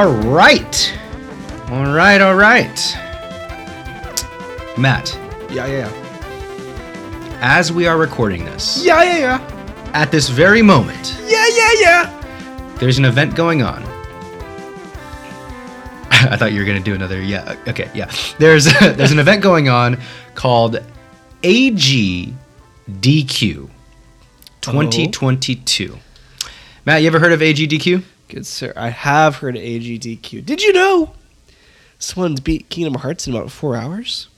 All right. All right, all right. Matt, Yeah, yeah, yeah. as we are recording this, Yeah, yeah, yeah. at this very moment, Yeah, yeah, yeah. there's an event going on. I thought you were going to do another. Yeah. Uh, okay. Yeah. There's there's an event going on called AGDQ 2022. Matt, you ever heard of AGDQ? Good sir. I have heard of AGDQ. Did you know someone's beat Kingdom Hearts in about four hours?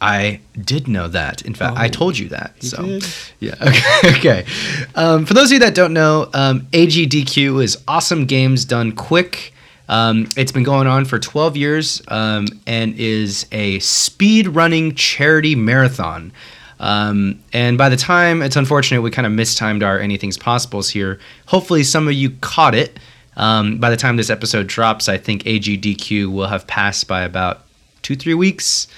I did know that. In fact, I Oh, told you that. you so did? yeah. Okay. okay. Um, for those of you that don't know, um, AGDQ is awesome games done quick. Um, it's been going on for 12 years um, and is a speed running charity marathon. Um, and by the time it's unfortunate we kind of mistimed our anything's possibles here. Hopefully, some of you caught it. Um, by the time this episode drops, I think AGDQ will have passed by about two, three weeks.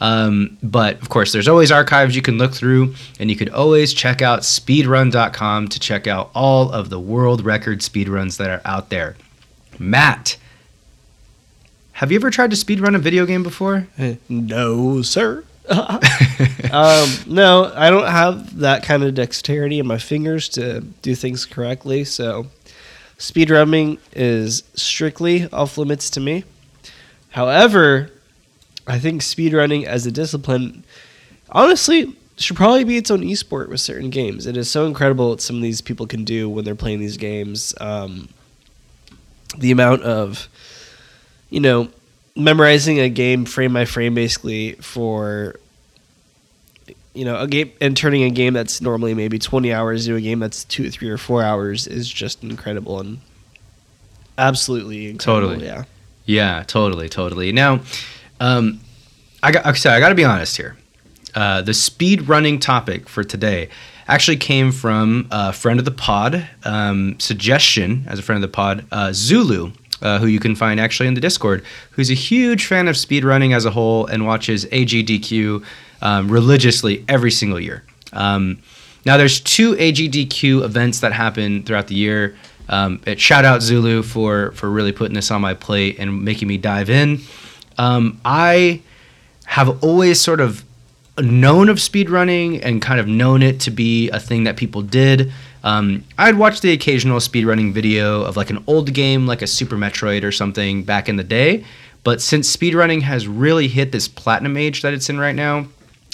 Um, but of course, there's always archives you can look through, and you could always check out speedrun.com to check out all of the world record speedruns that are out there. Matt, have you ever tried to speedrun a video game before? Eh, No, sir. um, no, I don't have that kind of dexterity in my fingers to do things correctly. So, speedrunning is strictly off limits to me. However, I think speedrunning as a discipline, honestly, should probably be its own esport with certain games. It is so incredible what some of these people can do when they're playing these games. Um, the amount of, you know, memorizing a game frame by frame basically for you know a game and turning a game that's normally maybe 20 hours into a game that's two three or four hours is just incredible and absolutely incredible Totally. yeah Yeah, totally, totally. Now, um, I got I got to be honest here. Uh, the speed running topic for today actually came from a friend of the pod um, suggestion as a friend of the pod, uh, Zulu. Uh, who you can find actually in the Discord, who's a huge fan of speed running as a whole and watches AGDQ um, religiously every single year. Um, now, there's two AGDQ events that happen throughout the year. Um, it, shout out Zulu for for really putting this on my plate and making me dive in. Um, I have always sort of known of speedrunning and kind of known it to be a thing that people did. Um, I'd watch the occasional speedrunning video of like an old game, like a Super Metroid or something back in the day. But since speedrunning has really hit this platinum age that it's in right now,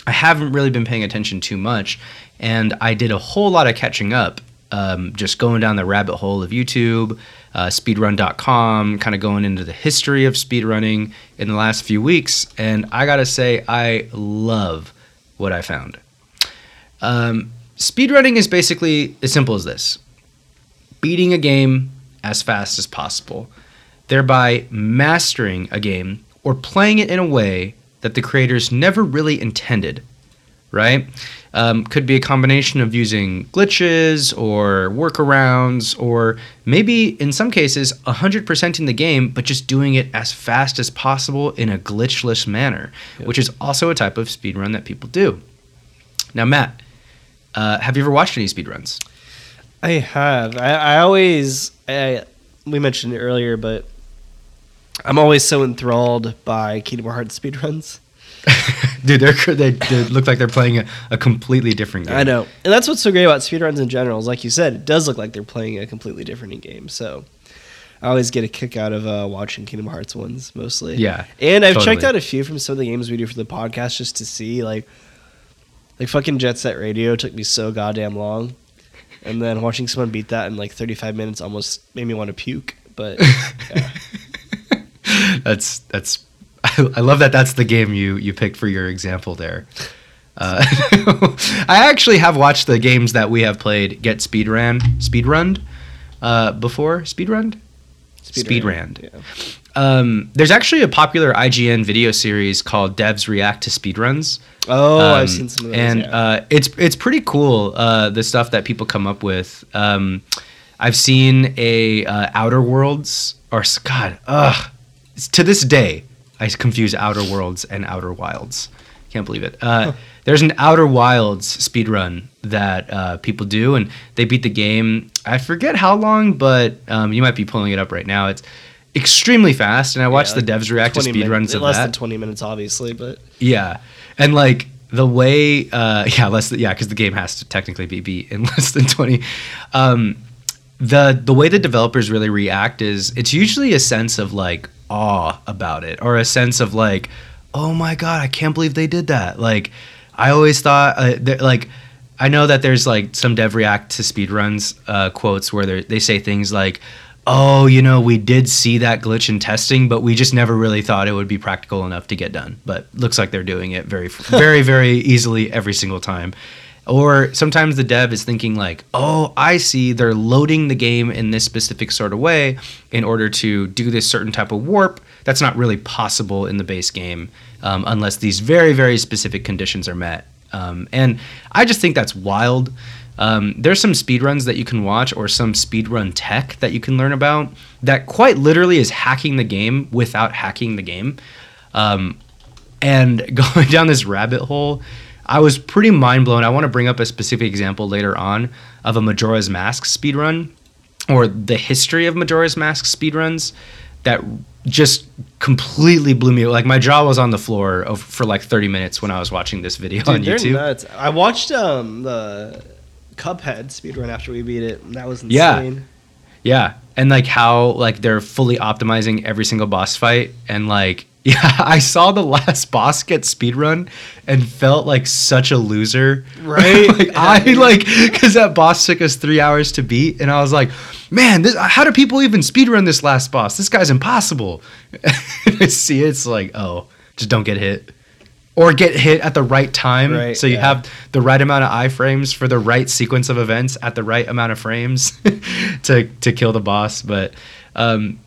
I haven't really been paying attention too much. And I did a whole lot of catching up, um, just going down the rabbit hole of YouTube, uh, speedrun.com, kind of going into the history of speedrunning in the last few weeks. And I gotta say, I love what I found. Um, speedrunning is basically as simple as this beating a game as fast as possible, thereby mastering a game or playing it in a way that the creators never really intended, right? Um, could be a combination of using glitches or workarounds, or maybe in some cases, 100% in the game, but just doing it as fast as possible in a glitchless manner, which is also a type of speedrun that people do. Now, Matt, uh, have you ever watched any speedruns? i have i, I always I, we mentioned it earlier but i'm always so enthralled by kingdom hearts speedruns Dude, they're, they, they look like they're playing a, a completely different game. I know, and that's what's so great about speedruns in general. Is like you said, it does look like they're playing a completely different game. So I always get a kick out of uh, watching Kingdom Hearts ones mostly. Yeah, and I've checked out a few from some of the games we do for the podcast just to see like, like fucking Jet Set Radio took me so goddamn long, and then watching someone beat that in like 35 minutes almost made me want to puke. But yeah. that's that's I love that that's the game you you picked for your example there. Uh, I actually have watched the games that we have played get speed speedrun speedrunned uh, before speedrunned. Speedrun. Yeah. Um, there's actually a popular IGN video series called Devs React to Speedruns. Oh, Um, I've seen some of those. and yeah. uh, it's it's pretty cool uh, the stuff that people come up with. Um, I've seen a uh, Outer Worlds or God, ugh, to this day I confuse Outer Worlds and Outer Wilds. Can't believe it. Uh, There's an Outer Wilds speed run that uh, people do, and they beat the game. I forget how long, but um, you might be pulling it up right now. It's extremely fast, and I watched Yeah, the devs react to 20 speed min- runs of less that. than 20 minutes, obviously, but Yeah, and like the way, uh, yeah, less than, yeah, because the game has to technically be beat in less than twenty. Um, the the way the developers really react is it's usually a sense of like awe about it, or a sense of like, oh my god, I can't believe they did that. Like, I always thought, uh, like. I know that there's like some dev react to speedruns uh, quotes where they they say things like, "Oh, you know, we did see that glitch in testing, but we just never really thought it would be practical enough to get done." But looks like they're doing it very, very, very easily every single time. Or sometimes the dev is thinking like, "Oh, I see. They're loading the game in this specific sort of way in order to do this certain type of warp that's not really possible in the base game um, unless these very, very specific conditions are met." Um, and I just think that's wild. Um, there's some speedruns that you can watch or some speedrun tech that you can learn about that quite literally is hacking the game without hacking the game. Um, and going down this rabbit hole, I was pretty mind blown. I want to bring up a specific example later on of a Majora's Mask speedrun or the history of Majora's Mask speedruns that just completely blew me like my jaw was on the floor of, for like 30 minutes when I was watching this video on Dude, they're YouTube. nuts. I watched um the Cuphead speedrun after we beat it. And that was Yeah. insane. Yeah, and like how like they're fully optimizing every single boss fight, and like yeah, I saw the last boss get speedrun and felt like such a loser. Right? like I like because that boss took us three hours to beat, and I was like, man, this how do people even speedrun this last boss? This guy's impossible. see it's like oh, just don't get hit. Or get hit at the right time, Right, so you yeah. have the right amount of iframes for the right sequence of events at the right amount of frames to to kill the boss. But um,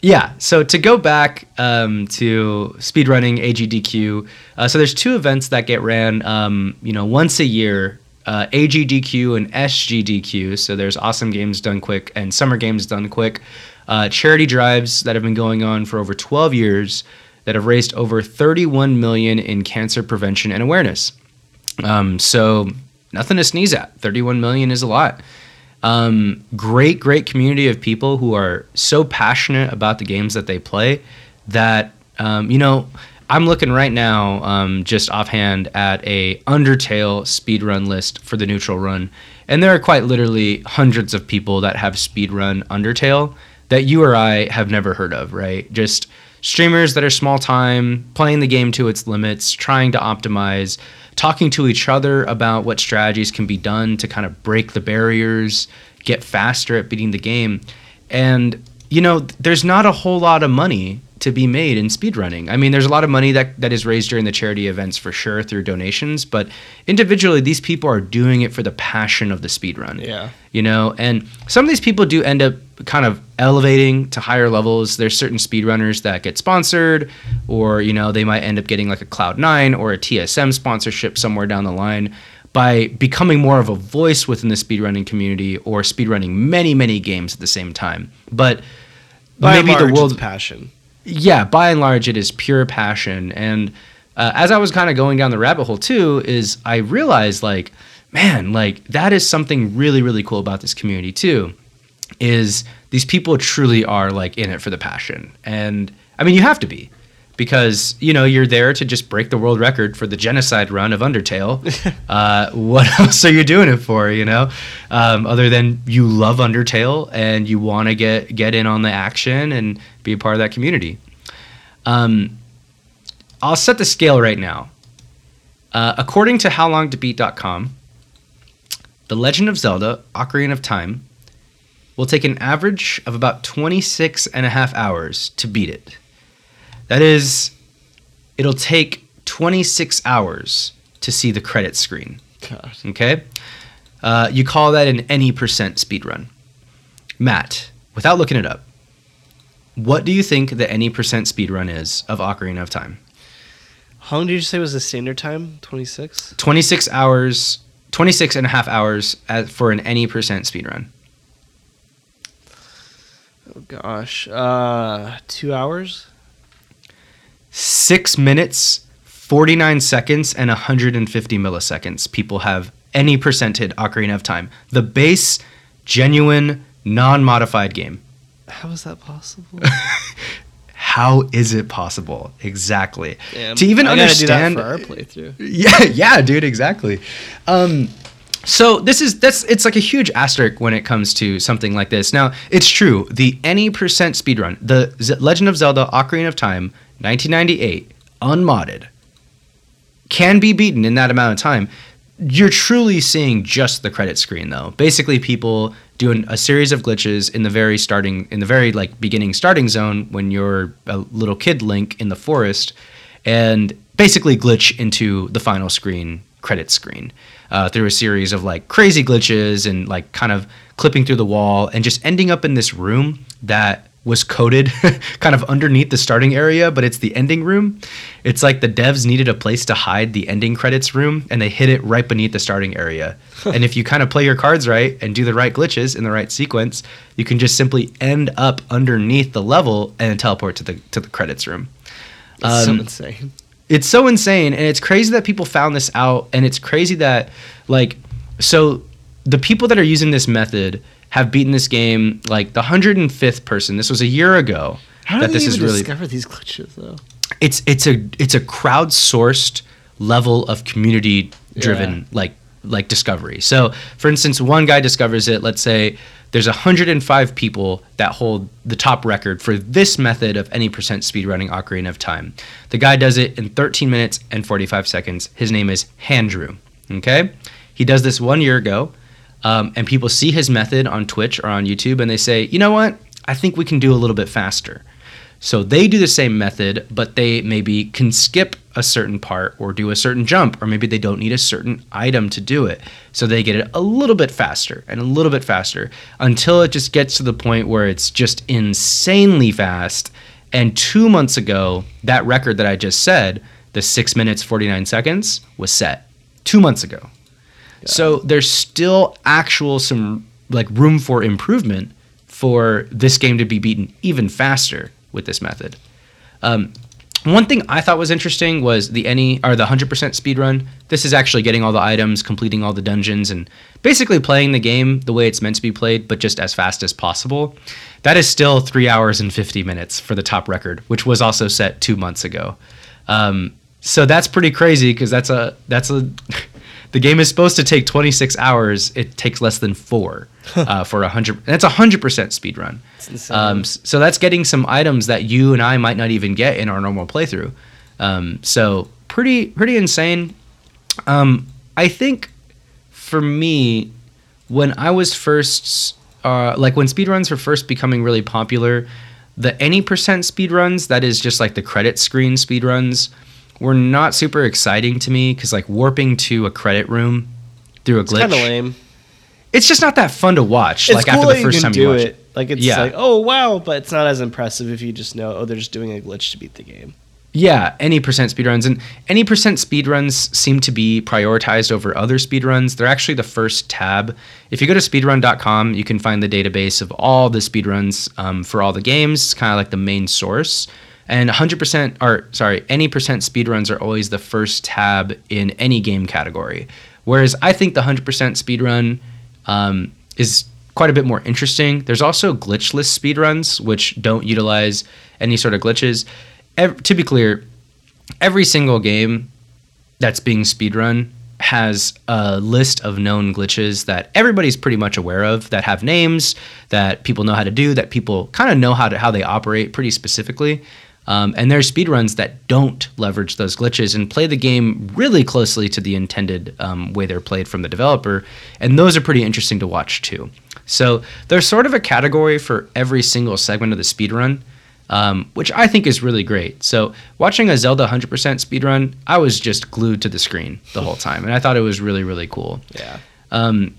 yeah, so to go back um, to speedrunning AGDQ, uh, so there's two events that get ran, um, you know, once a year. Uh, AGDQ and SGDQ. So there's Awesome Games Done Quick and Summer Games Done Quick. Uh, charity drives that have been going on for over 12 years that have raised over 31 million in cancer prevention and awareness. Um, so nothing to sneeze at. 31 million is a lot. Um, great, great community of people who are so passionate about the games that they play that um, you know. I'm looking right now, um, just offhand, at a Undertale speedrun list for the neutral run, and there are quite literally hundreds of people that have speedrun Undertale that you or I have never heard of. Right? Just streamers that are small time, playing the game to its limits, trying to optimize, talking to each other about what strategies can be done to kind of break the barriers, get faster at beating the game. And, you know, there's not a whole lot of money to be made in speedrunning. I mean, there's a lot of money that, that is raised during the charity events for sure through donations, but individually, these people are doing it for the passion of the speedrun Yeah. you know and some of these people do end up kind of elevating to higher levels there's certain speedrunners that get sponsored or you know they might end up getting like a cloud 9 or a tsm sponsorship somewhere down the line by becoming more of a voice within the speedrunning community or speedrunning many many games at the same time but By maybe large, the world it's passion. Yeah, by and large, it is pure passion. And uh, as I was kind of going down the rabbit hole too, is I realized like, man, like that is something really, really cool about this community too. Is these people truly are like in it for the passion, and I mean, you have to be. Because you know you're there to just break the world record for the genocide run of Undertale. uh, what else are you doing it for? You know, um, other than you love Undertale and you want to get get in on the action and be a part of that community. Um, I'll set the scale right now. Uh, according to HowLongToBeat.com, The Legend of Zelda: Ocarina of Time will take an average of about 26 and a half hours to beat it. That is, it'll take 26 hours to see the credit screen. God. Okay? Uh, you call that an any percent speed run. Matt, without looking it up, what do you think the any percent speed run is of Ocarina of Time? How long did you say was the standard time? 26? 26 hours, 26 and a half hours at, for an any percent speed run. Oh, gosh. Uh, two hours? Six minutes, 49 seconds and 150 milliseconds. People have any percent percented Ocarina of Time. The base, genuine, non-modified game. How is that possible? How is it possible? Exactly. Damn. To even I gotta do that understand for our playthrough. Yeah, yeah, dude, exactly. Um, so this is that's it's like a huge asterisk when it comes to something like this. Now it's true. The any percent speedrun, the Z- Legend of Zelda: Ocarina of Time, 1998, unmodded, can be beaten in that amount of time. You're truly seeing just the credit screen though. Basically, people doing a series of glitches in the very starting, in the very like beginning starting zone when you're a little kid Link in the forest, and basically glitch into the final screen credit screen uh, through a series of like crazy glitches and like kind of clipping through the wall and just ending up in this room that was coded kind of underneath the starting area, but it's the ending room. It's like the devs needed a place to hide the ending credits room and they hid it right beneath the starting area. and if you kind of play your cards right and do the right glitches in the right sequence, you can just simply end up underneath the level and teleport to the to the credits room. It's so Um, insane. it's so insane and it's crazy that people found this out and it's crazy that like so the people that are using this method have beaten this game like the 105th person this was a year ago How that do this is really discover these glitches though? it's it's a it's a crowdsourced level of community driven Yeah. like like discovery. So, for instance, one guy discovers it. Let's say there's 105 people that hold the top record for this method of any percent speedrunning Ocarina of Time. The guy does it in 13 minutes and 45 seconds. His name is Handrew. Okay, he does this one year ago, um, and people see his method on Twitch or on YouTube, and they say, you know what? I think we can do a little bit faster. So they do the same method, but they maybe can skip a certain part or do a certain jump, or maybe they don't need a certain item to do it. So they get it a little bit faster and a little bit faster until it just gets to the point where it's just insanely fast. And two months ago, that record that I just said, the six minutes, 49 seconds, was set. Two months ago. So there's still actual some like room for improvement for this game to be beaten even faster with this method. Um, one thing I thought was interesting was the any or the 100% speed run. This is actually getting all the items, completing all the dungeons, and basically playing the game the way it's meant to be played, but just as fast as possible. That is still three hours and 50 minutes for the top record, which was also set two months ago. Um, so that's pretty crazy because that's a that's a the game is supposed to take 26 hours. It takes less than four uh, for a hundred. That's a hundred percent speed run. Um, so that's getting some items that you and I might not even get in our normal playthrough. Um, so pretty pretty insane. Um, I think for me, when I was first uh, like when speedruns were first becoming really popular, the any percent speedruns, that is just like the credit screen speedruns, were not super exciting to me because like warping to a credit room through a glitch. It's kind of lame. it's just not that fun to watch. It's like cool after the first can time you watch it. Like it's Yeah. like, oh wow, but it's not as impressive if you just know, oh, they're just doing a glitch to beat the game. Yeah, any percent speedruns. And any percent speedruns seem to be prioritized over other speedruns. They're actually the first tab. If you go to speedrun.com, you can find the database of all the speedruns um, for all the games. It's kind of like the main source. And 100% or sorry, any percent speedruns are always the first tab in any game category. Whereas I think the 100% speedrun um, is quite a bit more interesting. There's also glitchless speedruns, which don't utilize any sort of glitches. Ev- to be clear, every single game that's being speedrun has a list of known glitches that everybody's pretty much aware of that have names that people know how to do that people kind of know how to how they operate pretty specifically um, and there's speedruns that don't leverage those glitches and play the game really closely to the intended um, way they're played from the developer and those are pretty interesting to watch too so there's sort of a category for every single segment of the speedrun um, which I think is really great. So watching a Zelda 100% speedrun, I was just glued to the screen the whole time, and I thought it was really really cool. Yeah. Um,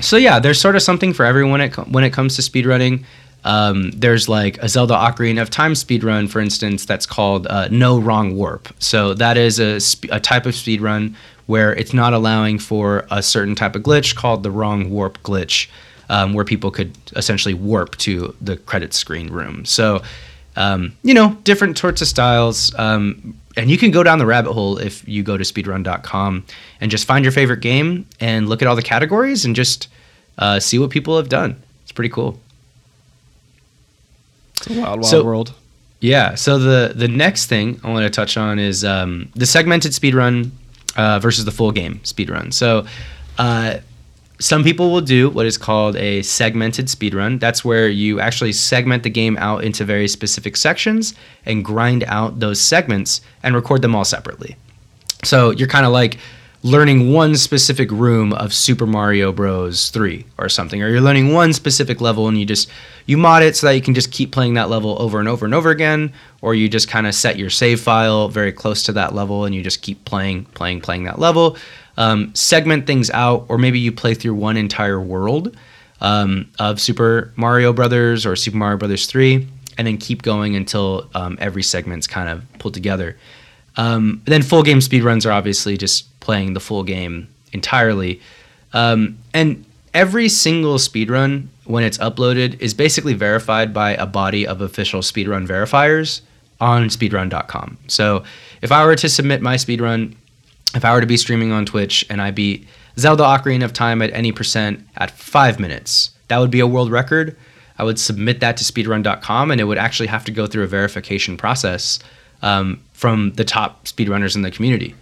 so yeah, there's sort of something for everyone when it when it comes to speedrunning. Um, there's like a Zelda Ocarina of Time speedrun, for instance, that's called uh, No Wrong Warp. So that is a, sp- a type of speedrun where it's not allowing for a certain type of glitch called the Wrong Warp glitch, um, where people could essentially warp to the credit screen room. So um, you know, different sorts of styles. Um, and you can go down the rabbit hole if you go to speedrun.com and just find your favorite game and look at all the categories and just uh, see what people have done. It's pretty cool. Wild, wild So- world. Yeah. So the the next thing I want to touch on is um, the segmented speedrun uh, versus the full game speedrun. So uh, some people will do what is called a segmented speedrun. That's where you actually segment the game out into very specific sections and grind out those segments and record them all separately. So you're kind of like learning one specific room of Super Mario Bros. 3 or something, or you're learning one specific level and you just you mod it so that you can just keep playing that level over and over and over again, or you just kind of set your save file very close to that level and you just keep playing, playing, playing that level. Um, segment things out, or maybe you play through one entire world um, of Super Mario Brothers or Super Mario Brothers 3, and then keep going until um, every segment's kind of pulled together. Um, then full game speedruns are obviously just playing the full game entirely. Um, and every single speedrun, when it's uploaded, is basically verified by a body of official speedrun verifiers on speedrun.com. So if I were to submit my speedrun, if I were to be streaming on Twitch and I beat Zelda Ocarina of Time at any percent at five minutes, that would be a world record. I would submit that to speedrun.com and it would actually have to go through a verification process um, from the top speedrunners in the community.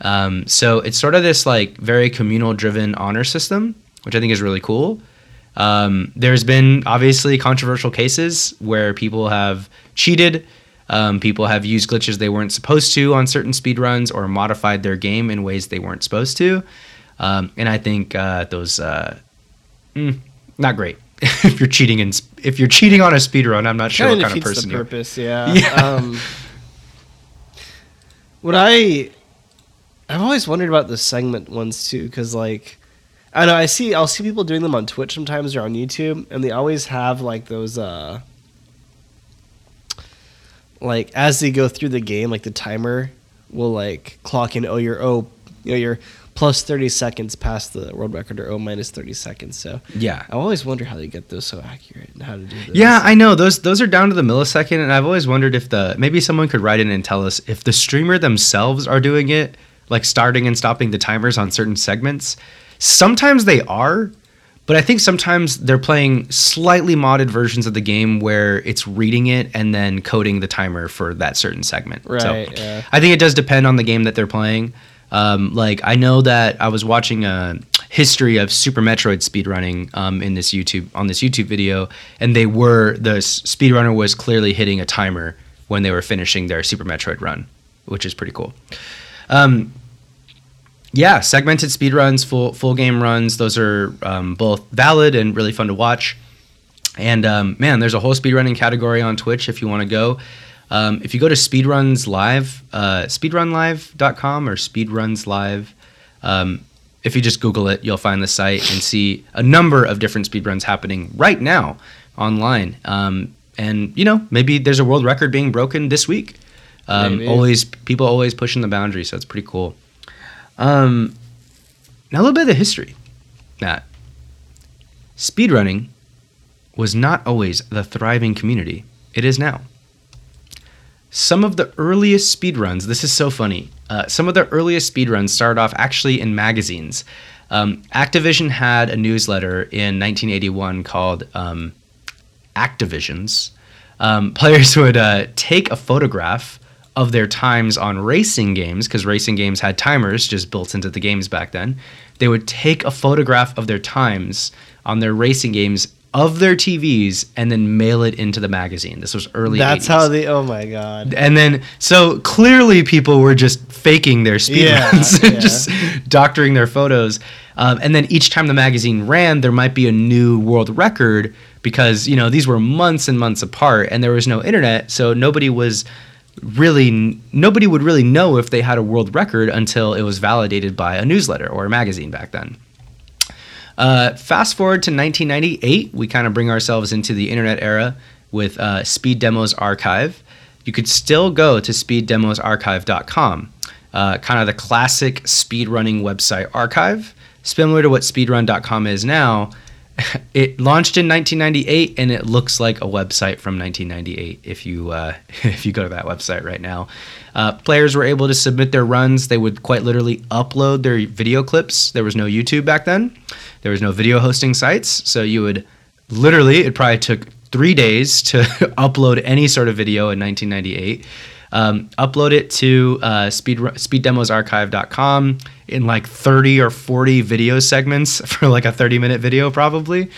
Um, so it's sort of this like very communal driven honor system, which I think is really cool. Um, there's been obviously controversial cases where people have cheated, um, people have used glitches they weren't supposed to on certain speedruns or modified their game in ways they weren't supposed to. Um, and I think uh, those uh, mm, not great. if you're cheating in if you're cheating on a speedrun, I'm not sure Kind what kind of person the purpose. Yeah. Yeah. What I I've always wondered about the segment ones too, because like I know I see I'll see people doing them on Twitch sometimes or on YouTube, and they always have like those uh like as they go through the game, like the timer will like clock in. Oh, you're oh, you know, you're plus thirty seconds past the world record, or oh minus thirty seconds. So Yeah. I always wonder how they get those so accurate and how to do this. Yeah, I know those those are down to the millisecond, and I've always wondered if the maybe someone could write in and tell us if the streamer themselves are doing it, like starting and stopping the timers on certain segments. Sometimes they are, but I think sometimes they're playing slightly modded versions of the game where it's reading it and then coding the timer for that certain segment. So, Right, yeah. I think it does depend on the game that they're playing. Um, like I know that I was watching a history of Super Metroid speedrunning um, in this YouTube on this YouTube video, and they were the speedrunner was clearly hitting a timer when they were finishing their Super Metroid run, which is pretty cool. Um, yeah, segmented speedruns, full full game runs, those are um, both valid and really fun to watch. And um, man, there's a whole speedrunning category on Twitch if you want to go. Um, if you go to Speedruns Live, uh, speedrunlive.com or Speedruns Live, um, if you just Google it, you'll find the site and see a number of different speedruns happening right now online. Um, and you know, maybe there's a world record being broken this week. Um, always people always pushing the boundary, so it's pretty cool. Um, now a little bit of the history, Matt. Speedrunning was not always the thriving community it is now. Some of the earliest speedruns, this is so funny. Uh, some of the earliest speedruns started off actually in magazines. Um, Activision had a newsletter in 1981 called um, Activisions. Um, players would uh, take a photograph of their times on racing games, because racing games had timers just built into the games back then. They would take a photograph of their times on their racing games of their TVs and then mail it into the magazine. This was early. That's 80s. how they. Oh my god. And then, so clearly, people were just faking their speed Yeah, runs, yeah. just doctoring their photos. Um, and then each time the magazine ran, there might be a new world record because you know these were months and months apart, and there was no internet, so nobody was really nobody would really know if they had a world record until it was validated by a newsletter or a magazine back then. Uh, fast forward to 1998, we kind of bring ourselves into the internet era with uh, Speed Demos Archive. You could still go to speeddemosarchive.com, uh, kind of the classic speedrunning website archive, similar to what speedrun.com is now. it launched in 1998 and it looks like a website from 1998 if you uh, if you go to that website right now. Uh, players were able to submit their runs. They would quite literally upload their video clips. There was no youtube back then. There was no video hosting sites. So you would literally it probably took three days to upload any sort of video in 1998 um, upload it to uh, speed, speeddemosarchive.com in like 30 or 40 video segments for like a 30 minute video probably.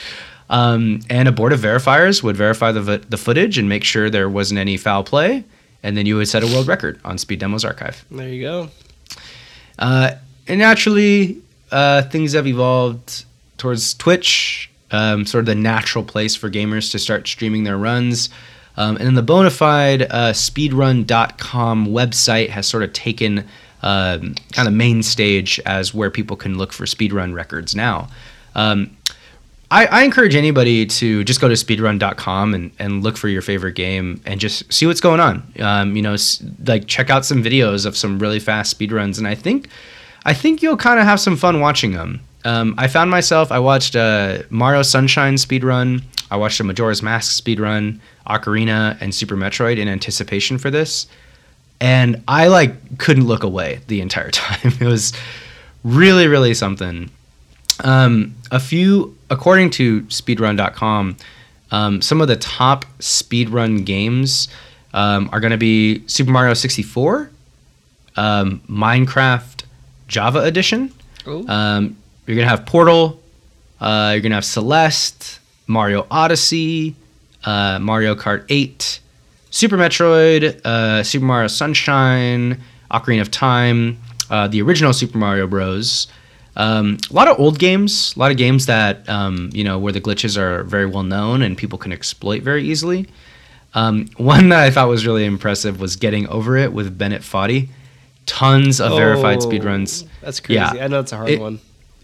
Um, and a board of verifiers would verify the, the footage and make sure there wasn't any foul play. And then you would set a world record on speed demos archive. There you go. uh, and naturally uh, things have evolved towards twitch um, sort of the natural place for gamers to start streaming their runs um, and then the Bonafide uh, speedrun.com website has sort of taken um, kind of main stage as where people can look for speedrun records now. Um, I, I, encourage anybody to just go to speedrun.com and, and look for your favorite game and just see what's going on. Um, you know, like check out some videos of some really fast speedruns, and I think I think you'll kind of have some fun watching them. Um, I found myself I watched a Mario Sunshine speedrun. I watched a Majora's Mask speedrun, Ocarina, and Super Metroid in anticipation for this, and I like couldn't look away the entire time. It was really, really something. Um, a few, according to Speedrun.com, um, some of the top speedrun games um, are going to be Super Mario 64, um, Minecraft Java Edition. Um, you're gonna have Portal. Uh, you're gonna have Celeste, Mario Odyssey, uh, Mario Kart 8, Super Metroid, uh, Super Mario Sunshine, Ocarina of Time, uh, the original Super Mario Bros. Um, a lot of old games, a lot of games that um, you know where the glitches are very well known and people can exploit very easily. Um, one that I thought was really impressive was Getting Over It with Bennett Foddy. Tons of verified Oh, speedruns That's crazy. Yeah. I know it's a hard It- one.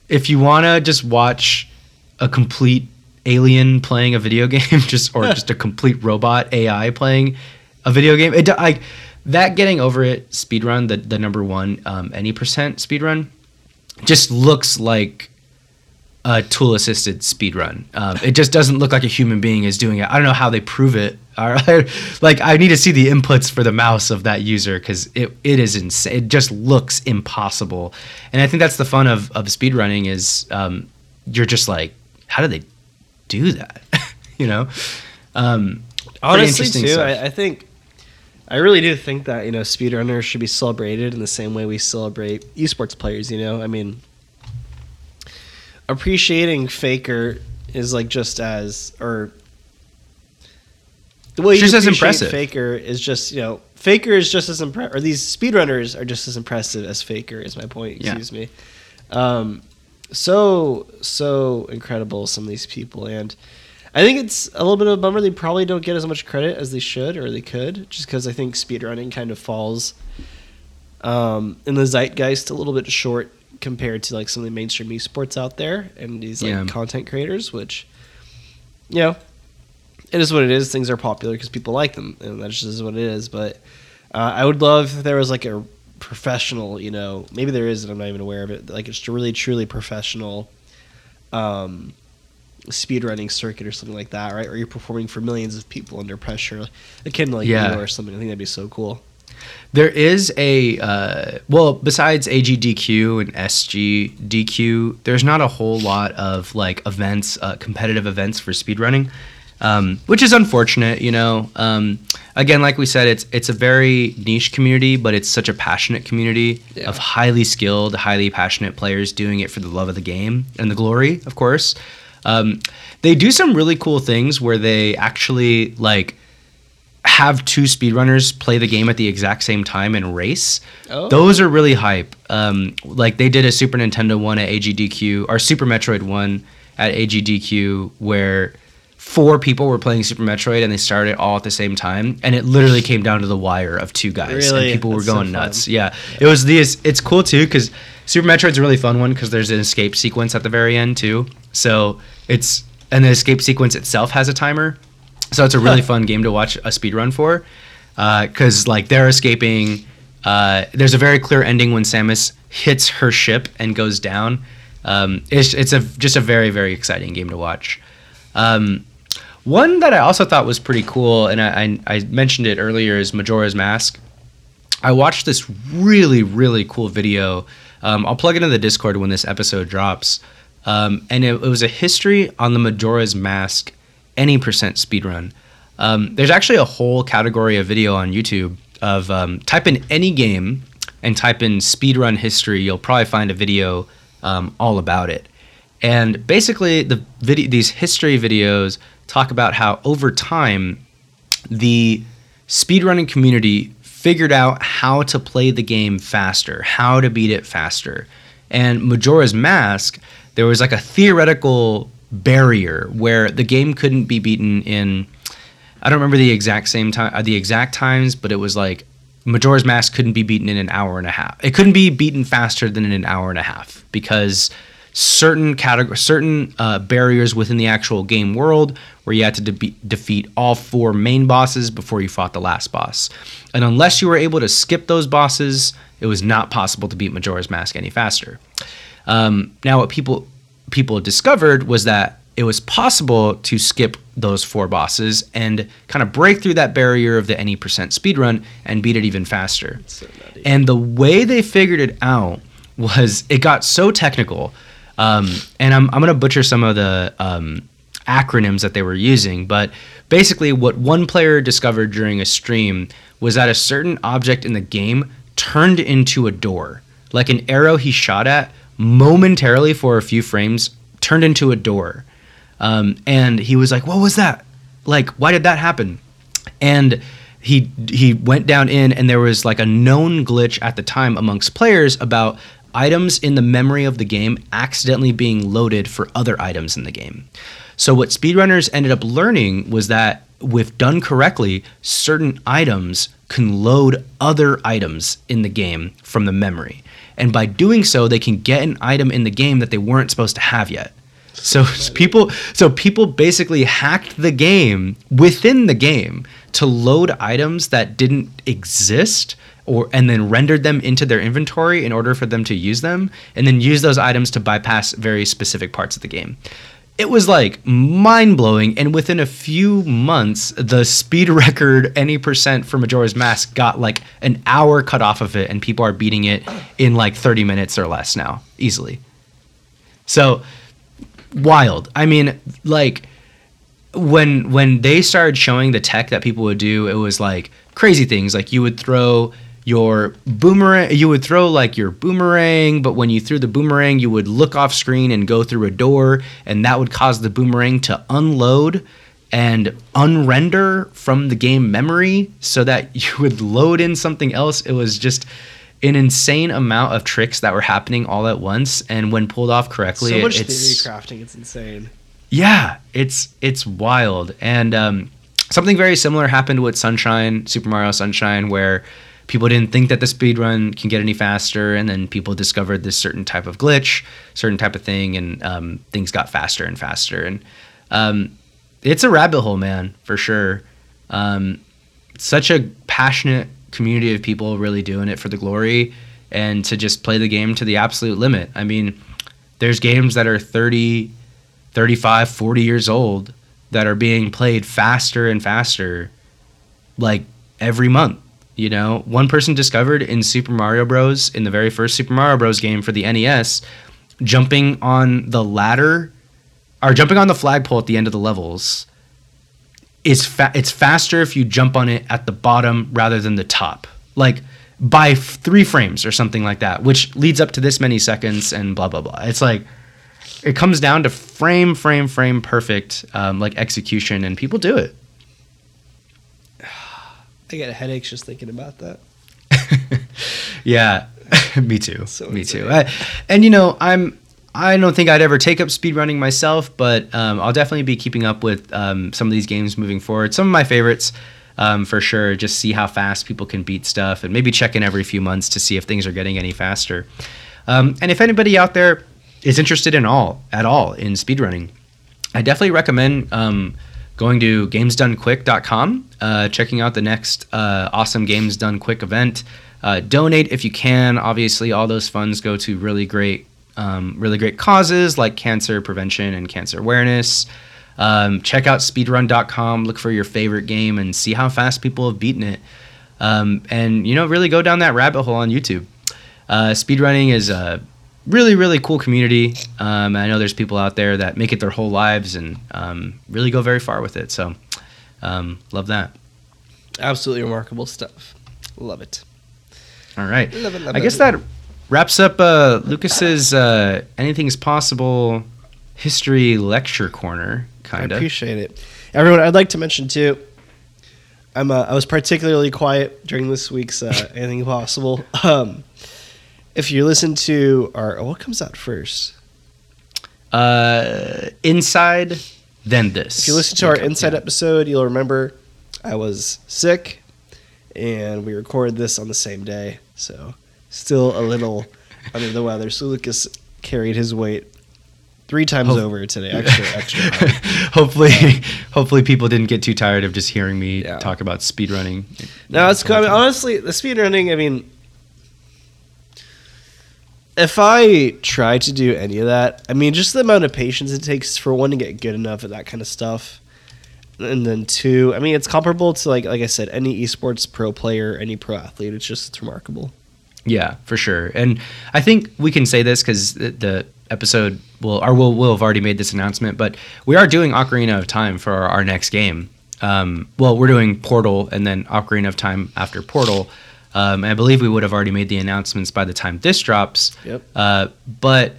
if you want to just watch a complete alien playing a video game just or just a complete robot ai playing a video game. It like that getting over it speedrun the, the number one um, any percent speedrun just looks like a tool assisted speedrun. Um, it just doesn't look like a human being is doing it. I don't know how they prove it. Like i need to see the inputs for the mouse of that user because it, it is insane it just looks impossible. And i think that's the fun of, of speedrunning is um, you're just like how do they do that you know um, Honestly, too. I, I think I really do think that you know speedrunners should be celebrated in the same way we celebrate esports players. You know, I mean, appreciating Faker is like just as or the way you Just as appreciate impressive. Faker is just you know Faker is just as impressive, or these speedrunners are just as impressive as Faker. Is my point? Yeah. Excuse me. Um, so so incredible some of these people and. I think it's a little bit of a bummer they probably don't get as much credit as they should or they could, just because I think speedrunning kind of falls um, in the zeitgeist a little bit short compared to like some of the mainstream esports out there and these like Yeah. content creators, which you know, it is what it is. Things are popular because people like them, and that just is what it is. But uh, I would love if there was like a professional, you know, maybe there is, and I'm not even aware of it. Like it's a really truly professional. Um, speedrunning circuit or something like that, right? Or you're performing for millions of people under pressure, akin to like Yeah. you or something. I think that'd be so cool. There is a uh, well, besides AGDQ and SGDQ, there's not a whole lot of like events, uh, competitive events for speedrunning, um, which is unfortunate. You know, um, again, like we said, it's it's a very niche community, but it's such a passionate community Yeah. of highly skilled, highly passionate players doing it for the love of the game and the glory, of course. Um, they do some really cool things where they actually like have two speedrunners play the game at the exact same time and race. Oh. Those are really hype. Um, like they did a Super Nintendo one at AGDQ or Super Metroid one at AGDQ where four people were playing Super Metroid and they started all at the same time and it literally came down to the wire of two guys Really? and people were That's so going fun. nuts. Yeah. It was the it's cool too cuz Super Metroid's a really fun one cuz there's an escape sequence at the very end too. So it's and the escape sequence itself has a timer. So it's a really fun game to watch a speed run for, because like they're escaping. Uh, there's a very clear ending when Samus hits her ship and goes down. Um, it's it's a just a very very exciting game to watch. Um, one that I also thought was pretty cool, and I, I, I mentioned it earlier, is Majora's Mask. I watched this really really cool video. Um, I'll plug it in the Discord when this episode drops. Um, and it, it, was a history on the Majora's Mask any percent speedrun. Um, there's actually a whole category of video on YouTube of um, type in any game and type in speedrun history. You'll probably find a video um, all about it. And basically, the video, these history videos talk about how over time the speedrunning community figured out how to play the game faster, how to beat it faster. And Majora's Mask, there was like a theoretical barrier where the game couldn't be beaten in I don't remember the exact same time uh, the exact times, but it was like Majora's Mask couldn't be beaten in an hour and a half. It couldn't be beaten faster than in an hour and a half because certain category, certain uh, barriers within the actual game world where you had to de- defeat all four main bosses before you fought the last boss. And unless you were able to skip those bosses, it was not possible to beat Majora's Mask any faster. Um, now, what people people discovered was that it was possible to skip those four bosses and kind of break through that barrier of the any percent speedrun and beat it even faster. So and the way they figured it out was it got so technical um, and I'm, I'm going to butcher some of the um, acronyms that they were using, but basically, what one player discovered during a stream was that a certain object in the game turned into a door. Like an arrow he shot at momentarily for a few frames turned into a door. Um, and he was like, What was that? Like, why did that happen? And he he went down in and there was like a known glitch at the time amongst players about items in the memory of the game accidentally being loaded for other items in the game. So what speedrunners ended up learning was that if done correctly, certain items can load other items in the game from the memory. And by doing so, they can get an item in the game that they weren't supposed to have yet. So people so people basically hacked the game within the game to load items that didn't exist or and then rendered them into their inventory in order for them to use them and then use those items to bypass very specific parts of the game it was like mind blowing. And within a few months, the speed record any percent for Majora's Mask got like an hour cut off of it, and people are beating it in like 30 minutes or less now, easily. So wild. I mean, like when when they started showing the tech that people would do, it was like crazy things. Like you would throw your boomerang you would throw like your boomerang but when you threw the boomerang you would look off screen and go through a door and that would cause the boomerang to unload and unrender from the game memory so that you would load in something else. It was just an insane amount of tricks that were happening all at once and when pulled off correctly so much it's theory crafting it's insane. Yeah it's it's wild. And um, something very similar happened with sunshine super mario sunshine where people didn't think that the speed run can get any faster and then people discovered this certain type of glitch certain type of thing and um, things got faster and faster. And um, it's a rabbit hole man for sure. Um, such a passionate community of people really doing it for the glory and to just play the game to the absolute limit. I mean there's games that are 30 35 40 years old that are being played faster and faster like every month you know, one person discovered in Super Mario Bros. in the very first Super Mario Bros. game for the NES, jumping on the ladder or jumping on the flagpole at the end of the levels is fa- it's faster if you jump on it at the bottom rather than the top. Like by f- 3 frames or something like that, which leads up to this many seconds and blah blah blah. It's like it comes down to frame frame frame perfect um, like execution and people do it. I get headaches just thinking about that. yeah, me too. So me insane. too. I, and you know, I'm I don't think I'd ever take up speedrunning myself, but um, I'll definitely be keeping up with um, some of these games moving forward. Some of my favorites, um, for sure. Just see how fast people can beat stuff, and maybe check in every few months to see if things are getting any faster. Um, and if anybody out there is interested in all at all in speedrunning, I definitely recommend um, going to gamesdonequick.com, uh, checking out the next uh, awesome Games Done Quick event. Uh, donate if you can. Obviously, all those funds go to really great um, really great causes like cancer prevention and cancer awareness. Um, check out speedrun.com, look for your favorite game, and see how fast people have beaten it. Um, and, you know, really go down that rabbit hole on YouTube. Uh, speedrunning is a really, really cool community. Um, I know there's people out there that make it their whole lives and um, really go very far with it. So, um, love that. Absolutely remarkable stuff. Love it. All right. Love it, love I it. guess that wraps up uh, Lucas's uh, Anything's Possible history lecture corner, kind of. appreciate it. Everyone, I'd like to mention too. I'm uh, I was particularly quiet during this week's uh, Anything Possible. Um, if you listen to our, what comes out first? Uh, inside, then this. If you listen to our Inside yeah. episode, you'll remember I was sick, and we recorded this on the same day. So still a little under the weather. So Lucas carried his weight three times Oh. over today. Extra, extra. hopefully, hopefully people didn't get too tired of just hearing me Yeah. talk about speedrunning. No, it's cool. I mean, honestly, the speedrunning, I mean, if I try to do any of that, I mean, just the amount of patience it takes for one to get good enough at that kind of stuff. And then two, I mean, it's comparable to like like I said, any esports pro player, any pro athlete. It's just it's remarkable. Yeah, for sure. And I think we can say this because the, the episode will, or we'll, we'll have already made this announcement, but we are doing Ocarina of Time for our, our next game. Um, well, we're doing Portal and then Ocarina of Time after Portal. Um, I believe we would have already made the announcements by the time this drops. Yep. Uh, but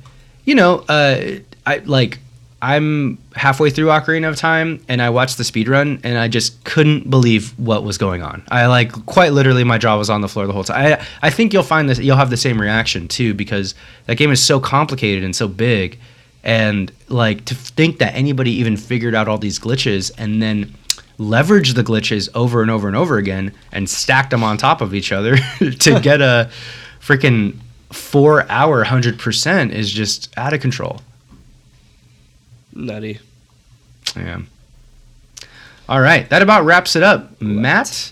you know, uh, I like I'm halfway through Ocarina of Time and I watched the speed run and I just couldn't believe what was going on. I like quite literally my jaw was on the floor the whole time. I I think you'll find this you'll have the same reaction too because that game is so complicated and so big and like to think that anybody even figured out all these glitches and then leverage the glitches over and over and over again and stacked them on top of each other to get a freaking 4 hour 100% is just out of control. Nutty. Yeah. All right, that about wraps it up. Matt,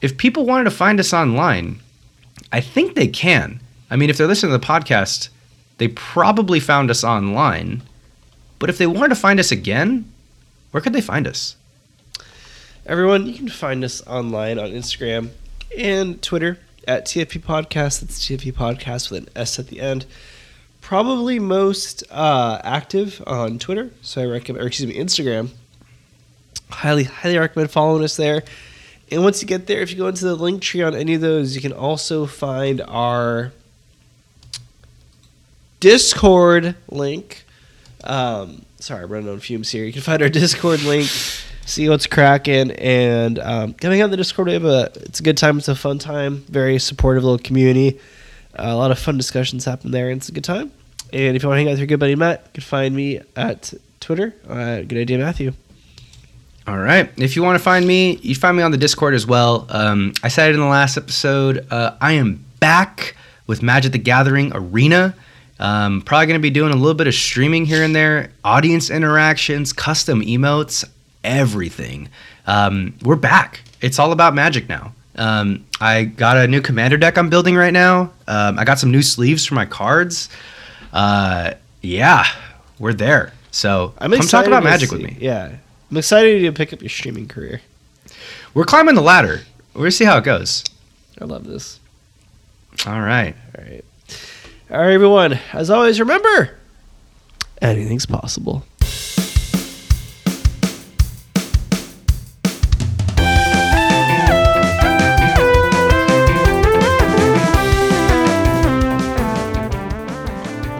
if people wanted to find us online, I think they can. I mean, if they're listening to the podcast, they probably found us online. But if they wanted to find us again, where could they find us? Everyone, you can find us online on Instagram and Twitter at TFP Podcast. That's TFP Podcast with an S at the end. Probably most uh, active on Twitter, so I recommend, or excuse me, Instagram. Highly, highly recommend following us there. And once you get there, if you go into the link tree on any of those, you can also find our Discord link. Um, sorry, I'm running on fumes here. You can find our Discord link, see what's cracking, and um, coming out the Discord. We have a it's a good time. It's a fun time. Very supportive little community. Uh, a lot of fun discussions happen there, and it's a good time. And if you want to hang out with your good buddy Matt, you can find me at Twitter. Uh, good idea, Matthew. All right. If you want to find me, you find me on the Discord as well. Um, I said it in the last episode. Uh, I am back with Magic the Gathering Arena. Um, probably going to be doing a little bit of streaming here and there, audience interactions, custom emotes, everything. Um, we're back. It's all about Magic now. Um, I got a new commander deck I'm building right now. Um, I got some new sleeves for my cards. Uh, yeah, we're there. So I'm come talk excited about Magic see- with me. Yeah, I'm excited to pick up your streaming career. We're climbing the ladder. We're gonna see how it goes. I love this. All right. All right, all right, everyone. As always, remember, anything's possible.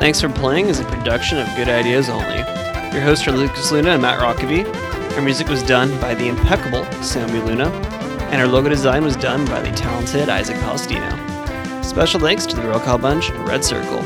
Thanks for Playing is a production of Good Ideas Only. Your hosts are Lucas Luna and Matt Rockaby. Our music was done by the impeccable Sammy Luna, and our logo design was done by the talented Isaac Palestino. Special thanks to the Roll Call Bunch and Red Circle.